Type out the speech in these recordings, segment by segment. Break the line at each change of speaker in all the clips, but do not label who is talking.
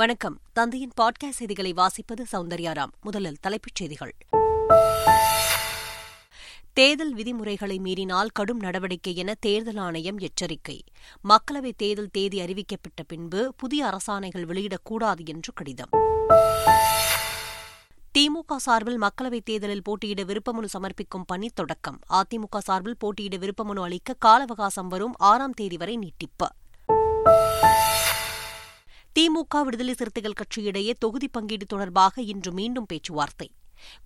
வணக்கம் தந்தையின் பாட்காஸ்ட் செய்திகளை வாசிப்பது சௌந்தர்யாராம் முதலில் தலைப்புச் செய்திகள் தேர்தல் விதிமுறைகளை மீறினால் கடும் நடவடிக்கை என தேர்தல் ஆணையம் எச்சரிக்கை மக்களவை தேர்தல் தேதி அறிவிக்கப்பட்ட பின்பு புதிய அரசாணைகள் வெளியிடக்கூடாது என்று கடிதம் திமுக சார்பில் மக்களவைத் தேர்தலில் போட்டியிட விருப்பமனு சமர்ப்பிக்கும் பணி தொடக்கம் அதிமுக சார்பில் போட்டியிட விருப்பமனு அளிக்க கால அவகாசம் வரும் ஆறாம் தேதி வரை நீட்டிப்பு திமுக விடுதலை சிறுத்தைகள் கட்சியிடையே தொகுதி பங்கீடு தொடர்பாக இன்று மீண்டும் பேச்சுவார்த்தை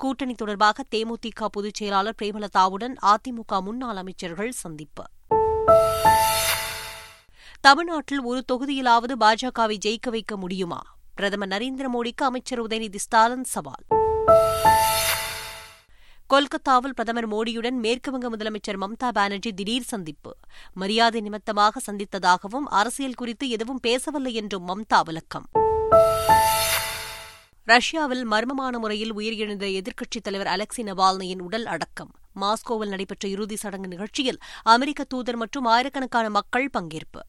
கூட்டணி தொடர்பாக தேமுதிக பொதுச் செயலாளர் பிரேமலதாவுடன் அதிமுக முன்னாள் அமைச்சர்கள் சந்திப்பு தமிழ்நாட்டில் ஒரு தொகுதியிலாவது பாஜகவை ஜெயிக்க வைக்க முடியுமா பிரதமர் நரேந்திர மோடிக்கு அமைச்சர் உதயநிதி ஸ்டாலின் சவால் கொல்கத்தாவில் பிரதமர் மோடியுடன் மேற்குவங்க முதலமைச்சர் மம்தா பானர்ஜி திடீர் சந்திப்பு மரியாதை நிமித்தமாக சந்தித்ததாகவும் அரசியல் குறித்து எதுவும் பேசவில்லை என்றும் மம்தா விளக்கம் ரஷ்யாவில் மர்மமான முறையில் உயிரிழந்த எதிர்க்கட்சித் தலைவர் அலெக்சி நவால்னியின் உடல் அடக்கம் மாஸ்கோவில் நடைபெற்ற இறுதி சடங்கு நிகழ்ச்சியில் அமெரிக்க தூதர் மற்றும் ஆயிரக்கணக்கான மக்கள் பங்கேற்பு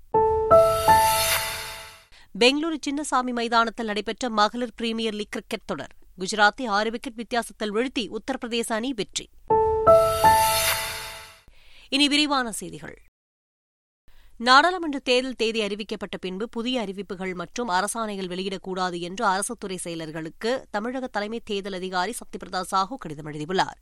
பெங்களூரு சின்னசாமி மைதானத்தில் நடைபெற்ற மகளிர் பிரீமியர் லீக் கிரிக்கெட் தொடர் குஜராத்தை ஆறு விக்கெட் வித்தியாசத்தில் வீழ்த்தி உத்தரப்பிரதேச அணி வெற்றி இனி விரிவான செய்திகள் நாடாளுமன்ற தேர்தல் தேதி அறிவிக்கப்பட்ட பின்பு புதிய அறிவிப்புகள் மற்றும் அரசாணைகள் வெளியிடக்கூடாது என்று அரசுத்துறை செயலர்களுக்கு தமிழக தலைமை தேர்தல் அதிகாரி சத்யபிரதா சாஹூ கடிதம் எழுதியுள்ளார்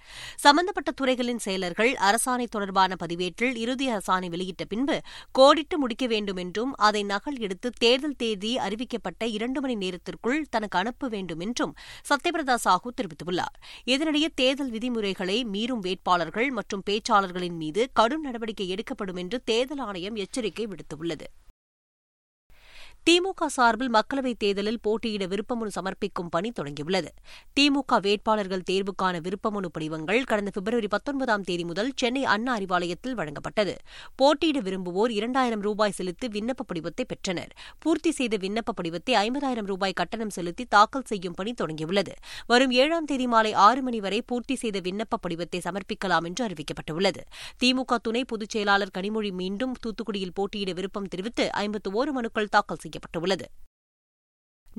சம்பந்தப்பட்ட துறைகளின் செயலர்கள் அரசாணை தொடர்பான பதிவேட்டில் இறுதி அரசாணை வெளியிட்ட பின்பு கோடிட்டு முடிக்க வேண்டும் என்றும் அதை நகல் எடுத்து தேர்தல் தேதி அறிவிக்கப்பட்ட இரண்டு மணி நேரத்திற்குள் தனக்கு அனுப்ப வேண்டும் என்றும் சத்யபிரதா சாஹூ தெரிவித்துள்ளார் இதனிடையே தேர்தல் விதிமுறைகளை மீறும் வேட்பாளர்கள் மற்றும் பேச்சாளர்களின் மீது கடும் நடவடிக்கை எடுக்கப்படும் என்று தேர்தல் ஆணையம் எச்சரிக்கை எச்சரிக்கை விடுத்துள்ளது திமுக சார்பில் மக்களவைத் தேர்தலில் போட்டியிட விருப்பமனு சமர்ப்பிக்கும் பணி தொடங்கியுள்ளது திமுக வேட்பாளர்கள் தேர்வுக்கான விருப்பமனு படிவங்கள் கடந்த பிப்ரவரி பத்தொன்பதாம் தேதி முதல் சென்னை அண்ணா அறிவாலயத்தில் வழங்கப்பட்டது போட்டியிட விரும்புவோர் இரண்டாயிரம் ரூபாய் செலுத்தி விண்ணப்ப படிவத்தை பெற்றனர் பூர்த்தி செய்த விண்ணப்ப படிவத்தை ஐம்பதாயிரம் ரூபாய் கட்டணம் செலுத்தி தாக்கல் செய்யும் பணி தொடங்கியுள்ளது வரும் ஏழாம் தேதி மாலை ஆறு மணி வரை பூர்த்தி செய்த விண்ணப்ப படிவத்தை சமர்ப்பிக்கலாம் என்று அறிவிக்கப்பட்டுள்ளது திமுக துணை பொதுச் செயலாளர் கனிமொழி மீண்டும் தூத்துக்குடியில் போட்டியிட விருப்பம் தெரிவித்து ஐம்பத்து ஒரு மனுக்கள் தாக்கல் செய்யப்பட்டன அறிவிக்கப்பட்டுள்ளது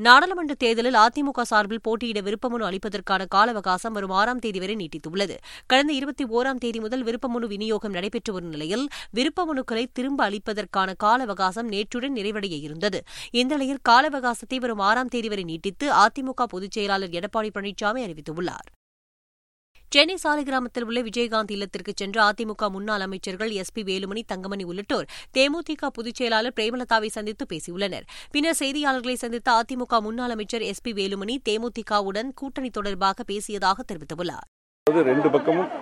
நாடாளுமன்ற தேர்தலில் அதிமுக சார்பில் போட்டியிட விருப்பமனு அளிப்பதற்கான கால அவகாசம் வரும் ஆறாம் தேதி வரை நீட்டித்துள்ளது கடந்த இருபத்தி ஓராம் தேதி முதல் விருப்பமனு விநியோகம் நடைபெற்று வரும் நிலையில் விருப்பமனுக்களை திரும்ப அளிப்பதற்கான கால அவகாசம் நேற்றுடன் நிறைவடைய இருந்தது இந்த நிலையில் கால அவகாசத்தை வரும் ஆறாம் தேதி வரை நீட்டித்து அதிமுக பொதுச் செயலாளர் எடப்பாடி பழனிசாமி அறிவித்துள்ளார் சென்னை சாலை கிராமத்தில் உள்ள விஜயகாந்த் இல்லத்திற்கு சென்று அதிமுக முன்னாள் அமைச்சர்கள் எஸ் பி வேலுமணி தங்கமணி உள்ளிட்டோர் தேமுதிக பொதுச் செயலாளர் பிரேமலதாவை சந்தித்து பேசியுள்ளனர் பின்னர் செய்தியாளர்களை சந்தித்த அதிமுக முன்னாள் அமைச்சர் எஸ் பி வேலுமணி தேமுதிகவுடன் கூட்டணி தொடர்பாக பேசியதாக தெரிவித்துள்ளார்
ரெண்டு பக்கமும்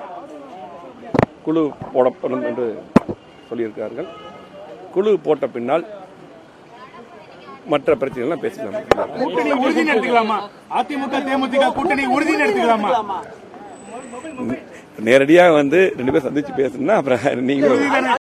குழு போடப்படும் என்று சொல்லியிருக்கிறார்கள் குழு போட்ட பின்னால் மற்ற பிரச்சனைகள்லாம் கூட்டணி உறுதி நடத்திக்கலாமா அதிமுக தேமுதிக கூட்டணி உறுதி நடத்திக்கலாமா நேரடியாக வந்து ரெண்டு பேரும் சந்திச்சு பேசணும்னா அப்புறம் நீங்க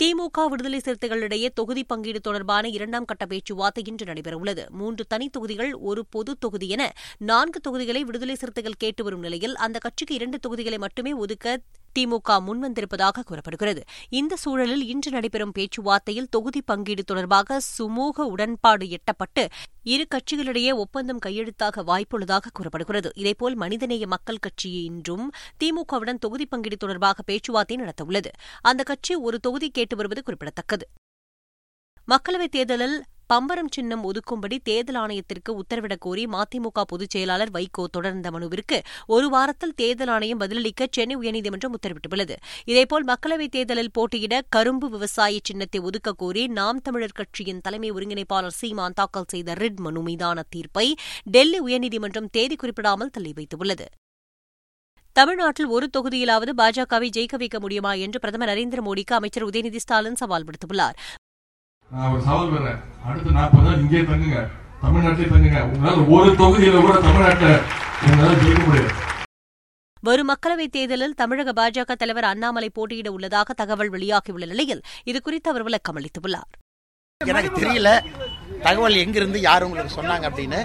திமுக விடுதலை சிறுத்தைகளிடையே தொகுதி பங்கீடு தொடர்பான இரண்டாம் கட்ட பேச்சுவார்த்தை இன்று நடைபெறவுள்ளது மூன்று தனி தொகுதிகள் ஒரு பொது தொகுதி என நான்கு தொகுதிகளை விடுதலை சிறுத்தைகள் கேட்டு வரும் நிலையில் அந்த கட்சிக்கு இரண்டு தொகுதிகளை மட்டுமே ஒதுக்க திமுக முன்வந்திருப்பதாக கூறப்படுகிறது இந்த சூழலில் இன்று நடைபெறும் பேச்சுவார்த்தையில் தொகுதி பங்கீடு தொடர்பாக சுமூக உடன்பாடு எட்டப்பட்டு இரு கட்சிகளிடையே ஒப்பந்தம் கையெழுத்தாக வாய்ப்புள்ளதாக கூறப்படுகிறது இதேபோல் மனிதநேய மக்கள் கட்சி இன்றும் திமுகவுடன் தொகுதி பங்கீடு தொடர்பாக பேச்சுவார்த்தை நடத்தவுள்ளது அந்த கட்சி ஒரு தொகுதி கேட்டு வருவது குறிப்பிடத்தக்கது மக்களவைத் தேர்தலில் பம்பரம் சின்னம் ஒதுக்கும்படி தேர்தல் ஆணையத்திற்கு உத்தரவிடக் கோரி மதிமுக பொதுச் செயலாளர் வைகோ தொடர்ந்த மனுவிற்கு ஒரு வாரத்தில் தேர்தல் ஆணையம் பதிலளிக்க சென்னை உயர்நீதிமன்றம் உத்தரவிட்டுள்ளது இதேபோல் மக்களவைத் தேர்தலில் போட்டியிட கரும்பு விவசாய சின்னத்தை ஒதுக்கக் கோரி நாம் தமிழர் கட்சியின் தலைமை ஒருங்கிணைப்பாளர் சீமான் தாக்கல் செய்த ரிட் மனு மீதான தீர்ப்பை டெல்லி உயர்நீதிமன்றம் தேதி குறிப்பிடாமல் தள்ளி வைத்துள்ளது தமிழ்நாட்டில் ஒரு தொகுதியிலாவது பாஜகவை ஜெயிக்க வைக்க முடியுமா என்று பிரதமர் நரேந்திர மோடிக்கு அமைச்சர் உதயநிதி ஸ்டாலின் சவால் விடுத்துள்ளார் ஒரு சவால் அடுத்த நாற்பது நாள் தங்குங்க தமிழ்நாட்டிலே தங்குங்க உங்களால் ஒரு தொகுதியில கூட தமிழ்நாட்டில் ஜெயிக்க முடியாது வரும் மக்களவைத் தேர்தலில் தமிழக பாஜக தலைவர் அண்ணாமலை போட்டியிட உள்ளதாக தகவல் வெளியாகியுள்ள நிலையில் இதுகுறித்து அவர் விளக்கம் அளித்துள்ளார்
எனக்கு தெரியல தகவல் எங்கிருந்து யார் உங்களுக்கு சொன்னாங்க அப்படின்னு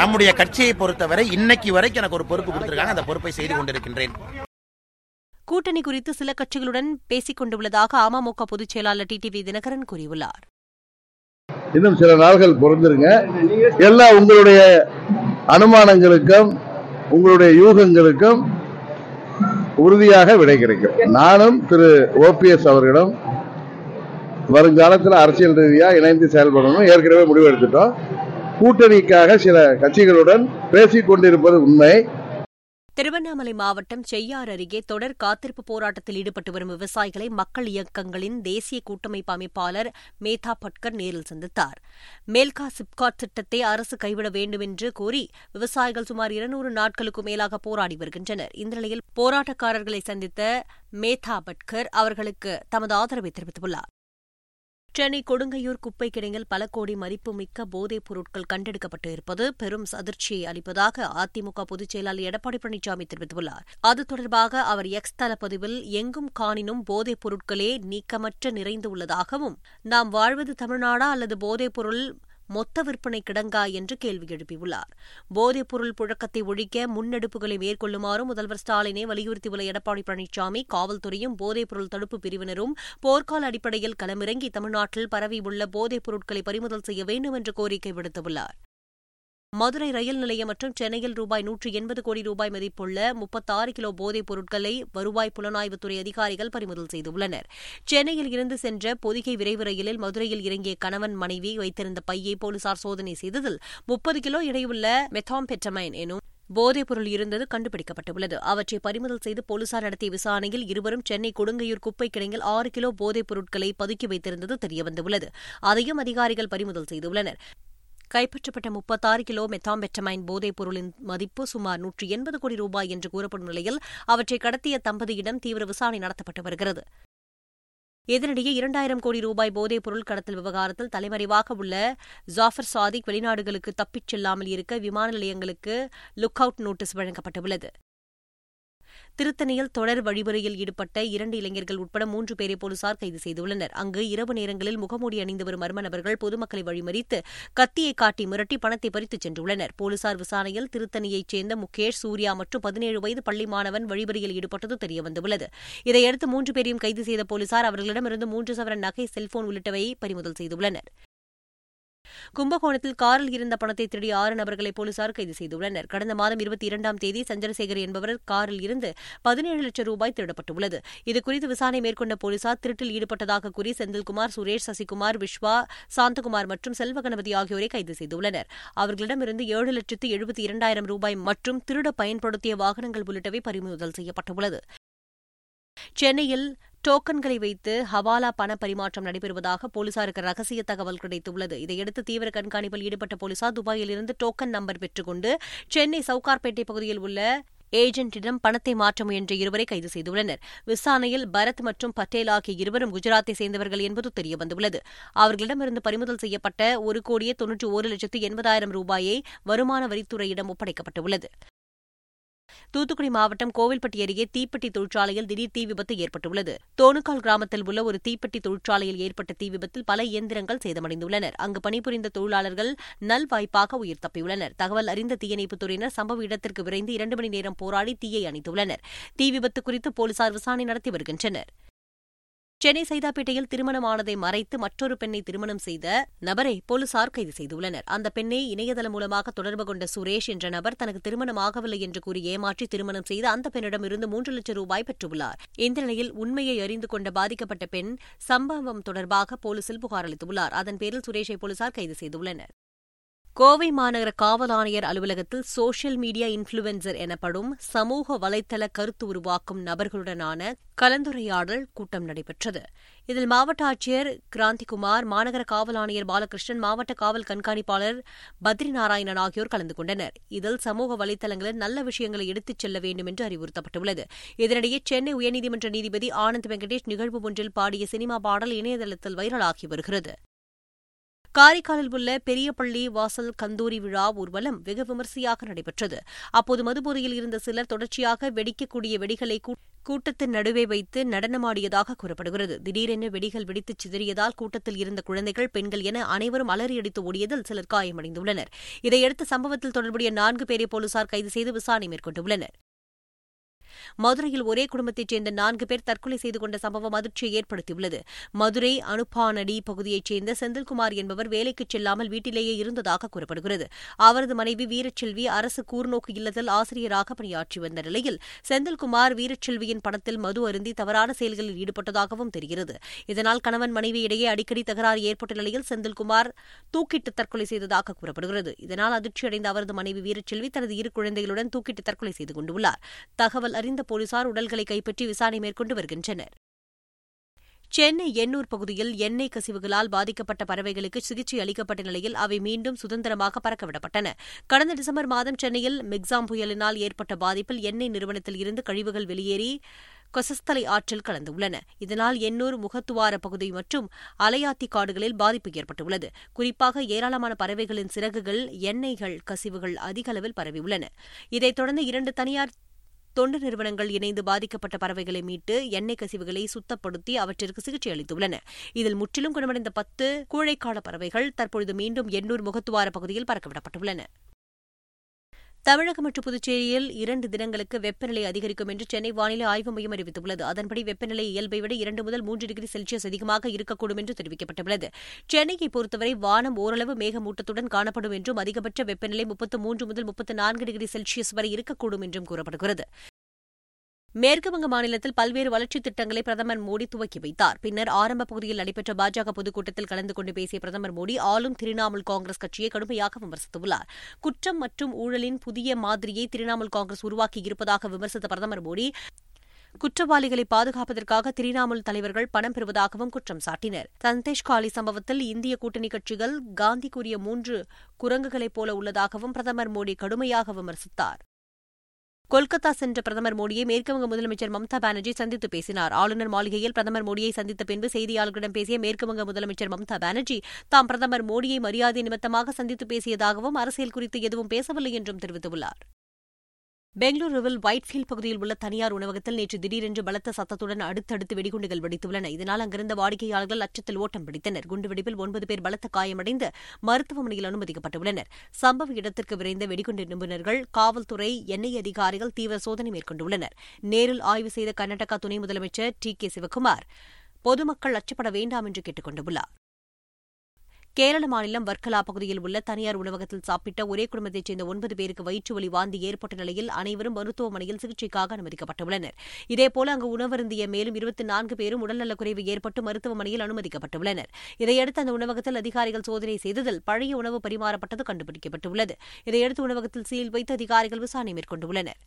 நம்முடைய கட்சியை பொறுத்தவரை இன்னைக்கு வரைக்கும் எனக்கு ஒரு பொறுப்பு கொடுத்திருக்காங்க அந்த பொறுப்பை செய்து கொண்டிருக்கின்றேன்
கூட்டணி குறித்து சில கட்சிகளுடன் பேசிக் கொண்டுள்ளதாக அமமுக பொதுச் செயலாளர் டி டிவி தினகரன் கூறியுள்ளார்
இன்னும் சில நாள்கள் பொருந்திருங்க எல்லா உங்களுடைய அனுமானங்களுக்கும் உங்களுடைய யூகங்களுக்கும் உறுதியாக விடை கிடைக்கும் நானும் திரு ஓபிஎஸ் அவர்களிடம் வருங்காலத்தில் அரசியல் ரீதியாக இணைந்து செயல்படணும் ஏற்கனவே முடிவெடுத்துட்டோம் கூட்டணிக்காக சில கட்சிகளுடன் பேசிக் கொண்டிருப்பது உண்மை
திருவண்ணாமலை மாவட்டம் செய்யார் அருகே தொடர் காத்திருப்பு போராட்டத்தில் ஈடுபட்டு வரும் விவசாயிகளை மக்கள் இயக்கங்களின் தேசிய கூட்டமைப்பு அமைப்பாளர் மேதா பட்கர் நேரில் சந்தித்தார் மேல்கா சிப்காட் திட்டத்தை அரசு கைவிட வேண்டும் என்று கூறி விவசாயிகள் சுமார் இருநூறு நாட்களுக்கு மேலாக போராடி வருகின்றனர் இந்த நிலையில் போராட்டக்காரர்களை சந்தித்த மேதா பட்கர் அவர்களுக்கு தமது ஆதரவை தெரிவித்துள்ளார் சென்னை கொடுங்கையூர் குப்பை கிடங்கில் பல கோடி மதிப்புமிக்க போதைப் பொருட்கள் கண்டெடுக்கப்பட்டு இருப்பது பெரும் அதிர்ச்சியை அளிப்பதாக அதிமுக பொதுச் செயலாளர் எடப்பாடி பழனிசாமி தெரிவித்துள்ளார் அது தொடர்பாக அவர் எக்ஸ் தளப்பதிவில் எங்கும் காணினும் போதைப் பொருட்களே நீக்கமற்ற நிறைந்துள்ளதாகவும் நாம் வாழ்வது தமிழ்நாடா அல்லது போதைப் பொருள் மொத்த விற்பனை கிடங்கா என்று கேள்வி எழுப்பியுள்ளார் போதைப்பொருள் புழக்கத்தை ஒழிக்க முன்னெடுப்புகளை மேற்கொள்ளுமாறும் முதல்வர் ஸ்டாலினை வலியுறுத்தியுள்ள எடப்பாடி பழனிசாமி காவல்துறையும் போதைப்பொருள் தடுப்பு பிரிவினரும் போர்க்கால அடிப்படையில் களமிறங்கி தமிழ்நாட்டில் பரவியுள்ள போதைப் பொருட்களை பறிமுதல் செய்ய வேண்டும் என்று கோரிக்கை விடுத்துள்ளார் மதுரை ரயில் நிலையம் மற்றும் சென்னையில் ரூபாய் நூற்றி எண்பது கோடி ரூபாய் மதிப்புள்ள முப்பத்தாறு கிலோ போதைப் பொருட்களை வருவாய் புலனாய்வுத்துறை அதிகாரிகள் பறிமுதல் செய்துள்ளனர் சென்னையில் இருந்து சென்ற பொதிகை விரைவு ரயிலில் மதுரையில் இறங்கிய கணவன் மனைவி வைத்திருந்த பையை போலீசார் சோதனை செய்ததில் முப்பது கிலோ மெத்தாம் மெத்தாம்பெட்டமைன் எனும் போதைப்பொருள் இருந்தது கண்டுபிடிக்கப்பட்டுள்ளது அவற்றை பறிமுதல் செய்து போலீசார் நடத்திய விசாரணையில் இருவரும் சென்னை கொடுங்கையூர் குப்பை கிடங்கில் ஆறு கிலோ போதைப் பொருட்களை பதுக்கி வைத்திருந்தது தெரியவந்துள்ளது அதையும் அதிகாரிகள் பறிமுதல் செய்துள்ளனர் கைப்பற்றப்பட்ட முப்பத்தாறு கிலோ மெத்தாம்பெட்டமைன் போதைப் பொருளின் மதிப்பு சுமார் நூற்றி எண்பது கோடி ரூபாய் என்று கூறப்படும் நிலையில் அவற்றை கடத்திய தம்பதியிடம் தீவிர விசாரணை நடத்தப்பட்டு வருகிறது இதனிடையே இரண்டாயிரம் கோடி ரூபாய் போதைப் பொருள் கடத்தல் விவகாரத்தில் தலைமறைவாக உள்ள ஜாஃபர் சாதிக் வெளிநாடுகளுக்கு தப்பிச் செல்லாமல் இருக்க விமான நிலையங்களுக்கு லுக் அவுட் நோட்டீஸ் வழங்கப்பட்டுள்ளது திருத்தணியில் தொடர் வழிமுறையில் ஈடுபட்ட இரண்டு இளைஞர்கள் உட்பட மூன்று பேரை போலீசார் கைது செய்துள்ளனர் அங்கு இரவு நேரங்களில் முகமூடி அணிந்து வரும் மர்ம நபர்கள் பொதுமக்களை வழிமறித்து கத்தியை காட்டி மிரட்டி பணத்தை பறித்துச் சென்றுள்ளனர் போலீசார் விசாரணையில் திருத்தணியைச் சேர்ந்த முகேஷ் சூர்யா மற்றும் பதினேழு வயது பள்ளி மாணவன் வழிமுறையில் ஈடுபட்டது தெரியவந்துள்ளது இதையடுத்து மூன்று பேரையும் கைது செய்த போலீசார் அவர்களிடமிருந்து மூன்று சவரன் நகை செல்போன் உள்ளிட்டவையை பறிமுதல் செய்துள்ளனர் கும்பகோணத்தில் காரில் இருந்த பணத்தை திருடி ஆறு நபர்களை போலீசார் கைது செய்துள்ளனர் கடந்த மாதம் இருபத்தி இரண்டாம் தேதி சந்திரசேகர் என்பவர் காரில் இருந்து பதினேழு லட்சம் ரூபாய் திருடப்பட்டுள்ளது இதுகுறித்து விசாரணை மேற்கொண்ட போலீசார் திருட்டில் ஈடுபட்டதாக கூறி செந்தில்குமார் சுரேஷ் சசிகுமார் விஸ்வா சாந்தகுமார் மற்றும் செல்வகணபதி ஆகியோரை கைது செய்துள்ளனர் அவர்களிடமிருந்து ஏழு லட்சத்து எழுபத்தி இரண்டாயிரம் ரூபாய் மற்றும் திருட பயன்படுத்திய வாகனங்கள் உள்ளிட்டவை பறிமுதல் செய்யப்பட்டுள்ளது சென்னையில் டோக்கன்களை வைத்து ஹவாலா பண பரிமாற்றம் நடைபெறுவதாக போலீசாருக்கு ரகசிய தகவல் கிடைத்துள்ளது இதையடுத்து தீவிர கண்காணிப்பில் ஈடுபட்ட போலீசார் துபாயிலிருந்து டோக்கன் நம்பர் பெற்றுக்கொண்டு சென்னை சவுகார்பேட்டை பகுதியில் உள்ள ஏஜென்ட்டிடம் பணத்தை மாற்ற முயன்ற இருவரை கைது செய்துள்ளனர் விசாரணையில் பரத் மற்றும் பட்டேல் ஆகிய இருவரும் குஜராத்தை சேர்ந்தவர்கள் என்பது தெரியவந்துள்ளது அவர்களிடமிருந்து பறிமுதல் செய்யப்பட்ட ஒரு கோடியே தொன்னூற்றி ஒரு லட்சத்து எண்பதாயிரம் ரூபாயை வருமான வரித்துறையிடம் ஒப்படைக்கப்பட்டுள்ளது தூத்துக்குடி மாவட்டம் கோவில்பட்டி அருகே தீப்பெட்டி தொழிற்சாலையில் திடீர் தீ விபத்து ஏற்பட்டுள்ளது தோணுக்கால் கிராமத்தில் உள்ள ஒரு தீப்பெட்டி தொழிற்சாலையில் ஏற்பட்ட தீ விபத்தில் பல இயந்திரங்கள் சேதமடைந்துள்ளனர் அங்கு பணிபுரிந்த தொழிலாளர்கள் நல்வாய்ப்பாக உயிர் தப்பியுள்ளனர் தகவல் அறிந்த தீயணைப்புத் துறையினர் சம்பவ இடத்திற்கு விரைந்து இரண்டு மணி நேரம் போராடி தீயை அணைத்துள்ளனர் தீ விபத்து குறித்து போலீசார் விசாரணை நடத்தி வருகின்றனர் சென்னை சைதாப்பேட்டையில் திருமணமானதை மறைத்து மற்றொரு பெண்ணை திருமணம் செய்த நபரை போலீசார் கைது செய்துள்ளனர் அந்த பெண்ணை இணையதளம் மூலமாக தொடர்பு கொண்ட சுரேஷ் என்ற நபர் தனக்கு திருமணம் ஆகவில்லை என்று கூறி ஏமாற்றி திருமணம் செய்து அந்த பெண்ணிடமிருந்து மூன்று லட்சம் ரூபாய் பெற்றுள்ளார் இந்த நிலையில் உண்மையை அறிந்து கொண்ட பாதிக்கப்பட்ட பெண் சம்பவம் தொடர்பாக போலீசில் புகார் அளித்துள்ளார் அதன் பேரில் சுரேஷை போலீசார் கைது செய்துள்ளனர் கோவை மாநகர காவல் ஆணையர் அலுவலகத்தில் சோஷியல் மீடியா இன்ஃபுளுவன்சர் எனப்படும் சமூக வலைதள கருத்து உருவாக்கும் நபர்களுடனான கலந்துரையாடல் கூட்டம் நடைபெற்றது இதில் மாவட்ட ஆட்சியர் கிராந்திகுமார் மாநகர காவல் ஆணையர் பாலகிருஷ்ணன் மாவட்ட காவல் கண்காணிப்பாளர் பத்ரி நாராயணன் ஆகியோர் கலந்து கொண்டனர் இதில் சமூக வலைதளங்களில் நல்ல விஷயங்களை எடுத்துச் செல்ல வேண்டும் என்று அறிவுறுத்தப்பட்டுள்ளது இதனிடையே சென்னை உயர்நீதிமன்ற நீதிபதி ஆனந்த் வெங்கடேஷ் நிகழ்வு ஒன்றில் பாடிய சினிமா பாடல் இணையதளத்தில் வைரலாகி வருகிறது காரைக்காலில் உள்ள பெரியபள்ளி வாசல் கந்தூரி விழா ஊர்வலம் வெகு விமரிசையாக நடைபெற்றது அப்போது மதுபுரியில் இருந்த சிலர் தொடர்ச்சியாக வெடிக்கக்கூடிய வெடிகளை கூட்டத்தின் நடுவே வைத்து நடனமாடியதாக கூறப்படுகிறது திடீரென வெடிகள் வெடித்துச் சிதறியதால் கூட்டத்தில் இருந்த குழந்தைகள் பெண்கள் என அனைவரும் அலறியடித்து ஓடியதில் சிலர் காயமடைந்துள்ளனர் இதையடுத்து சம்பவத்தில் தொடர்புடைய நான்கு பேரை போலீசார் கைது செய்து விசாரணை மேற்கொண்டுள்ளனர் மதுரையில் ஒரே குடும்பத்தைச் சேர்ந்த நான்கு பேர் தற்கொலை செய்து கொண்ட சம்பவம் அதிர்ச்சியை ஏற்படுத்தியுள்ளது மதுரை அனுப்பானடி பகுதியைச் சேர்ந்த செந்தில்குமார் என்பவர் வேலைக்கு செல்லாமல் வீட்டிலேயே இருந்ததாக கூறப்படுகிறது அவரது மனைவி வீரச்செல்வி அரசு கூர்நோக்கு இல்லத்தில் ஆசிரியராக பணியாற்றி வந்த நிலையில் செந்தில்குமார் வீரச்செல்வியின் படத்தில் மது அருந்தி தவறான செயல்களில் ஈடுபட்டதாகவும் தெரிகிறது இதனால் கணவன் மனைவி இடையே அடிக்கடி தகராறு ஏற்பட்ட நிலையில் செந்தில்குமார் தூக்கிட்டு தற்கொலை செய்ததாக கூறப்படுகிறது இதனால் அதிர்ச்சியடைந்த அவரது மனைவி வீரச்செல்வி தனது இரு குழந்தைகளுடன் தூக்கிட்டு தற்கொலை செய்து கொண்டுள்ளார் தகவல் அறிந்த போலீசார் உடல்களை கைப்பற்றி விசாரணை மேற்கொண்டு வருகின்றனர் சென்னை எண்ணூர் பகுதியில் எண்ணெய் கசிவுகளால் பாதிக்கப்பட்ட பறவைகளுக்கு சிகிச்சை அளிக்கப்பட்ட நிலையில் அவை மீண்டும் சுதந்திரமாக பறக்கவிடப்பட்டன கடந்த டிசம்பர் மாதம் சென்னையில் மிக்சாம் புயலினால் ஏற்பட்ட பாதிப்பில் எண்ணெய் நிறுவனத்தில் இருந்து கழிவுகள் வெளியேறி கொசஸ்தலை ஆற்றில் கலந்துள்ளன இதனால் எண்ணூர் முகத்துவார பகுதி மற்றும் அலையாத்தி காடுகளில் பாதிப்பு ஏற்பட்டுள்ளது குறிப்பாக ஏராளமான பறவைகளின் சிறகுகள் எண்ணெய்கள் கசிவுகள் அதிக அளவில் பரவியுள்ளன இதைத் தொடர்ந்து இரண்டு தனியார் தொண்டு நிறுவனங்கள் இணைந்து பாதிக்கப்பட்ட பறவைகளை மீட்டு எண்ணெய் கசிவுகளை சுத்தப்படுத்தி அவற்றிற்கு சிகிச்சை அளித்துள்ளன இதில் முற்றிலும் குணமடைந்த பத்து கூழைக்கால பறவைகள் தற்பொழுது மீண்டும் எண்ணூர் முகத்துவார பகுதியில் பறக்கவிடப்பட்டுள்ளன தமிழகம் மற்றும் புதுச்சேரியில் இரண்டு தினங்களுக்கு வெப்பநிலை அதிகரிக்கும் என்று சென்னை வானிலை ஆய்வு மையம் அறிவித்துள்ளது அதன்படி வெப்பநிலை இயல்பை விட இரண்டு முதல் மூன்று டிகிரி செல்சியஸ் அதிகமாக இருக்கக்கூடும் என்று தெரிவிக்கப்பட்டுள்ளது சென்னையை பொறுத்தவரை வானம் ஓரளவு மேகமூட்டத்துடன் காணப்படும் என்றும் அதிகபட்ச வெப்பநிலை முப்பத்து மூன்று முதல் முப்பத்து நான்கு டிகிரி செல்சியஸ் வரை இருக்கக்கூடும் என்றும் கூறப்படுகிறது மேற்குவங்க மாநிலத்தில் பல்வேறு வளர்ச்சித் திட்டங்களை பிரதமர் மோடி துவக்கி வைத்தார் பின்னர் ஆரம்ப பகுதியில் நடைபெற்ற பாஜக பொதுக்கூட்டத்தில் கலந்து கொண்டு பேசிய பிரதமர் மோடி ஆளும் திரிணாமுல் காங்கிரஸ் கட்சியை கடுமையாக விமர்சித்துள்ளார் குற்றம் மற்றும் ஊழலின் புதிய மாதிரியை திரிணாமுல் காங்கிரஸ் உருவாக்கியிருப்பதாக விமர்சித்த பிரதமர் மோடி குற்றவாளிகளை பாதுகாப்பதற்காக திரிணாமுல் தலைவர்கள் பணம் பெறுவதாகவும் குற்றம் சாட்டினர் சந்தேஷ் காலி சம்பவத்தில் இந்திய கூட்டணி கட்சிகள் காந்தி கூறிய மூன்று குரங்குகளைப் போல உள்ளதாகவும் பிரதமர் மோடி கடுமையாக விமர்சித்தார் கொல்கத்தா சென்ற பிரதமர் மோடியை மேற்குவங்க முதலமைச்சர் மம்தா பானர்ஜி சந்தித்து பேசினார் ஆளுநர் மாளிகையில் பிரதமர் மோடியை சந்தித்த பின்பு செய்தியாளர்களிடம் பேசிய மேற்குவங்க முதலமைச்சர் மம்தா பானர்ஜி தாம் பிரதமர் மோடியை மரியாதை நிமித்தமாக சந்தித்து பேசியதாகவும் அரசியல் குறித்து எதுவும் பேசவில்லை என்றும் தெரிவித்துள்ளார் பெங்களூருவில் ஒயிட்ஃபீல்ட் பகுதியில் உள்ள தனியார் உணவகத்தில் நேற்று திடீரென்று பலத்த சத்தத்துடன் அடுத்தடுத்து வெடிகுண்டுகள் வெடித்துள்ளன இதனால் அங்கிருந்த வாடிக்கையாளர்கள் அச்சத்தில் ஓட்டம் பிடித்தனர் குண்டுவெடிப்பில் ஒன்பது பேர் பலத்த காயமடைந்து மருத்துவமனையில் அனுமதிக்கப்பட்டுள்ளனர் சம்பவ இடத்திற்கு விரைந்த வெடிகுண்டு நிபுணர்கள் காவல்துறை எண்ணெய் அதிகாரிகள் தீவிர சோதனை மேற்கொண்டுள்ளனர் நேரில் ஆய்வு செய்த கர்நாடகா துணை முதலமைச்சர் டி கே சிவக்குமார் பொதுமக்கள் அச்சப்பட வேண்டாம் என்று கேட்டுக் கொண்டுள்ளார் கேரள மாநிலம் வர்க்கலா பகுதியில் உள்ள தனியார் உணவகத்தில் சாப்பிட்ட ஒரே குடும்பத்தைச் சேர்ந்த ஒன்பது பேருக்கு வயிற்றுவலி வாந்தி ஏற்பட்ட நிலையில் அனைவரும் மருத்துவமனையில் சிகிச்சைக்காக அனுமதிக்கப்பட்டுள்ளனர் இதேபோல அங்கு உணவருந்திய மேலும் இருபத்தி நான்கு பேரும் உடல்நலக்குறைவு ஏற்பட்டு மருத்துவமனையில் அனுமதிக்கப்பட்டுள்ளனர் இதையடுத்து அந்த உணவகத்தில் அதிகாரிகள் சோதனை செய்ததில் பழைய உணவு பரிமாறப்பட்டது கண்டுபிடிக்கப்பட்டுள்ளது இதையடுத்து உணவகத்தில் சீல் வைத்து அதிகாரிகள் விசாரணை மேற்கொண்டுள்ளனர்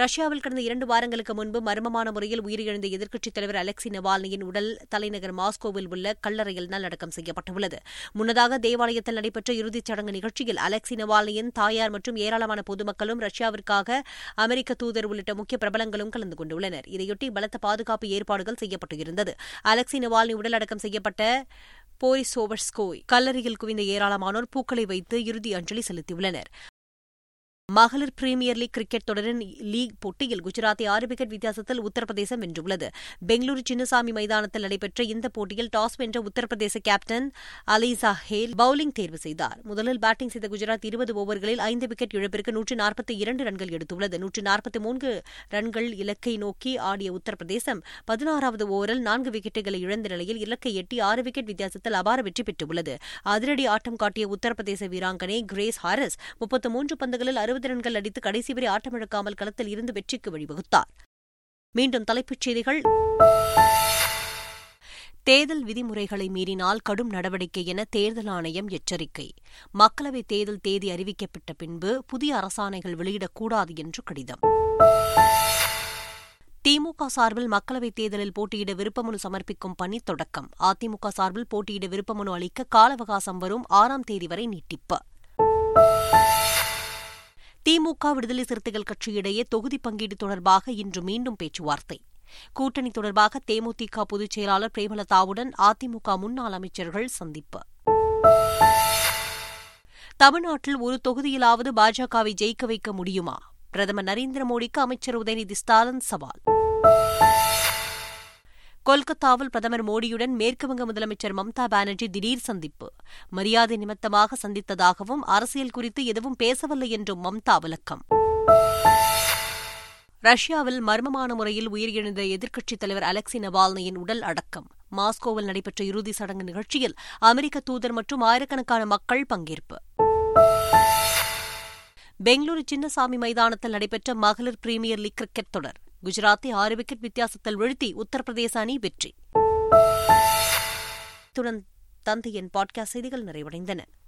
ரஷ்யாவில் கடந்த இரண்டு வாரங்களுக்கு முன்பு மர்மமான முறையில் உயிரிழந்த எதிர்க்கட்சித் தலைவர் அலெக்சி நவால்னியின் உடல் தலைநகர் மாஸ்கோவில் உள்ள கல்லறையில் நல்லடக்கம் செய்யப்பட்டுள்ளது முன்னதாக தேவாலயத்தில் நடைபெற்ற இறுதிச் சடங்கு நிகழ்ச்சியில் அலெக்சி நவால்னியின் தாயார் மற்றும் ஏராளமான பொதுமக்களும் ரஷ்யாவிற்காக அமெரிக்க தூதர் உள்ளிட்ட முக்கிய பிரபலங்களும் கலந்து கொண்டுள்ளனர் இதையொட்டி பலத்த பாதுகாப்பு ஏற்பாடுகள் செய்யப்பட்டு இருந்தது அலெக்சி நவால்னி உடலடக்கம் செய்யப்பட்ட போரிசோவர்ஸ்கோய் கல்லறையில் குவிந்த ஏராளமானோர் பூக்களை வைத்து இறுதி அஞ்சலி செலுத்தியுள்ளனர் மகளிர் பிரீமியர் லீக் கிரிக்கெட் தொடரின் லீக் போட்டியில் குஜராத்தை ஆறு விக்கெட் வித்தியாசத்தில் உத்தரப்பிரதேசம் வென்றுள்ளது பெங்களூரு சின்னசாமி மைதானத்தில் நடைபெற்ற இந்த போட்டியில் டாஸ் வென்ற உத்தரப்பிரதேச கேப்டன் அலிசா ஹேல் பவுலிங் தேர்வு செய்தார் முதலில் பேட்டிங் செய்த குஜராத் இருபது ஓவர்களில் ஐந்து விக்கெட் இழப்பிற்கு நூற்றி நாற்பத்தி இரண்டு ரன்கள் எடுத்துள்ளது நூற்றி நாற்பத்தி மூன்று ரன்கள் இலக்கை நோக்கி ஆடிய உத்தரப்பிரதேசம் பதினாறாவது ஓவரில் நான்கு விக்கெட்டுகளை இழந்த நிலையில் இலக்கை எட்டி ஆறு விக்கெட் வித்தியாசத்தில் அபார வெற்றி பெற்றுள்ளது அதிரடி ஆட்டம் காட்டிய உத்தரப்பிரதேச வீராங்கனை கிரேஸ் ஹாரிஸ் முப்பத்து மூன்று பந்துகளில் அறுபது இருபது ரன்கள் அடித்து கடைசி வரை ஆட்டமிழக்காமல் களத்தில் இருந்து வெற்றிக்கு வழிவகுத்தார் மீண்டும் தலைப்புச் செய்திகள் தேர்தல் விதிமுறைகளை மீறினால் கடும் நடவடிக்கை என தேர்தல் ஆணையம் எச்சரிக்கை மக்களவைத் தேர்தல் தேதி அறிவிக்கப்பட்ட பின்பு புதிய அரசாணைகள் வெளியிடக்கூடாது என்று கடிதம் திமுக சார்பில் மக்களவைத் தேர்தலில் போட்டியிட விருப்பமனு சமர்ப்பிக்கும் பணி தொடக்கம் அதிமுக சார்பில் போட்டியிட விருப்பமனு அளிக்க கால அவகாசம் வரும் ஆறாம் தேதி வரை நீட்டிப்பு திமுக விடுதலை சிறுத்தைகள் கட்சியிடையே தொகுதி பங்கீடு தொடர்பாக இன்று மீண்டும் பேச்சுவார்த்தை கூட்டணி தொடர்பாக தேமுதிக பொதுச் செயலாளர் பிரேமலதாவுடன் அதிமுக முன்னாள் அமைச்சர்கள் சந்திப்பு தமிழ்நாட்டில் ஒரு தொகுதியிலாவது பாஜகவை ஜெயிக்க வைக்க முடியுமா பிரதமர் நரேந்திர மோடிக்கு அமைச்சர் உதயநிதி ஸ்டாலின் சவால் கொல்கத்தாவில் பிரதமர் மோடியுடன் மேற்குவங்க முதலமைச்சர் மம்தா பானர்ஜி திடீர் சந்திப்பு மரியாதை நிமித்தமாக சந்தித்ததாகவும் அரசியல் குறித்து எதுவும் பேசவில்லை என்றும் மம்தா விளக்கம் ரஷ்யாவில் மர்மமான முறையில் உயிரிழந்த எதிர்க்கட்சித் தலைவர் அலெக்சி நவால்னியின் உடல் அடக்கம் மாஸ்கோவில் நடைபெற்ற இறுதி சடங்கு நிகழ்ச்சியில் அமெரிக்க தூதர் மற்றும் ஆயிரக்கணக்கான மக்கள் பங்கேற்பு பெங்களூரு சின்னசாமி மைதானத்தில் நடைபெற்ற மகளிர் பிரீமியர் லீக் கிரிக்கெட் தொடர் குஜராத்தை ஆறு விக்கெட் வித்தியாசத்தில் வீழ்த்தி உத்தரப்பிரதேச அணி வெற்றி தந்தையின் பாட்காஸ்ட் செய்திகள் நிறைவடைந்தன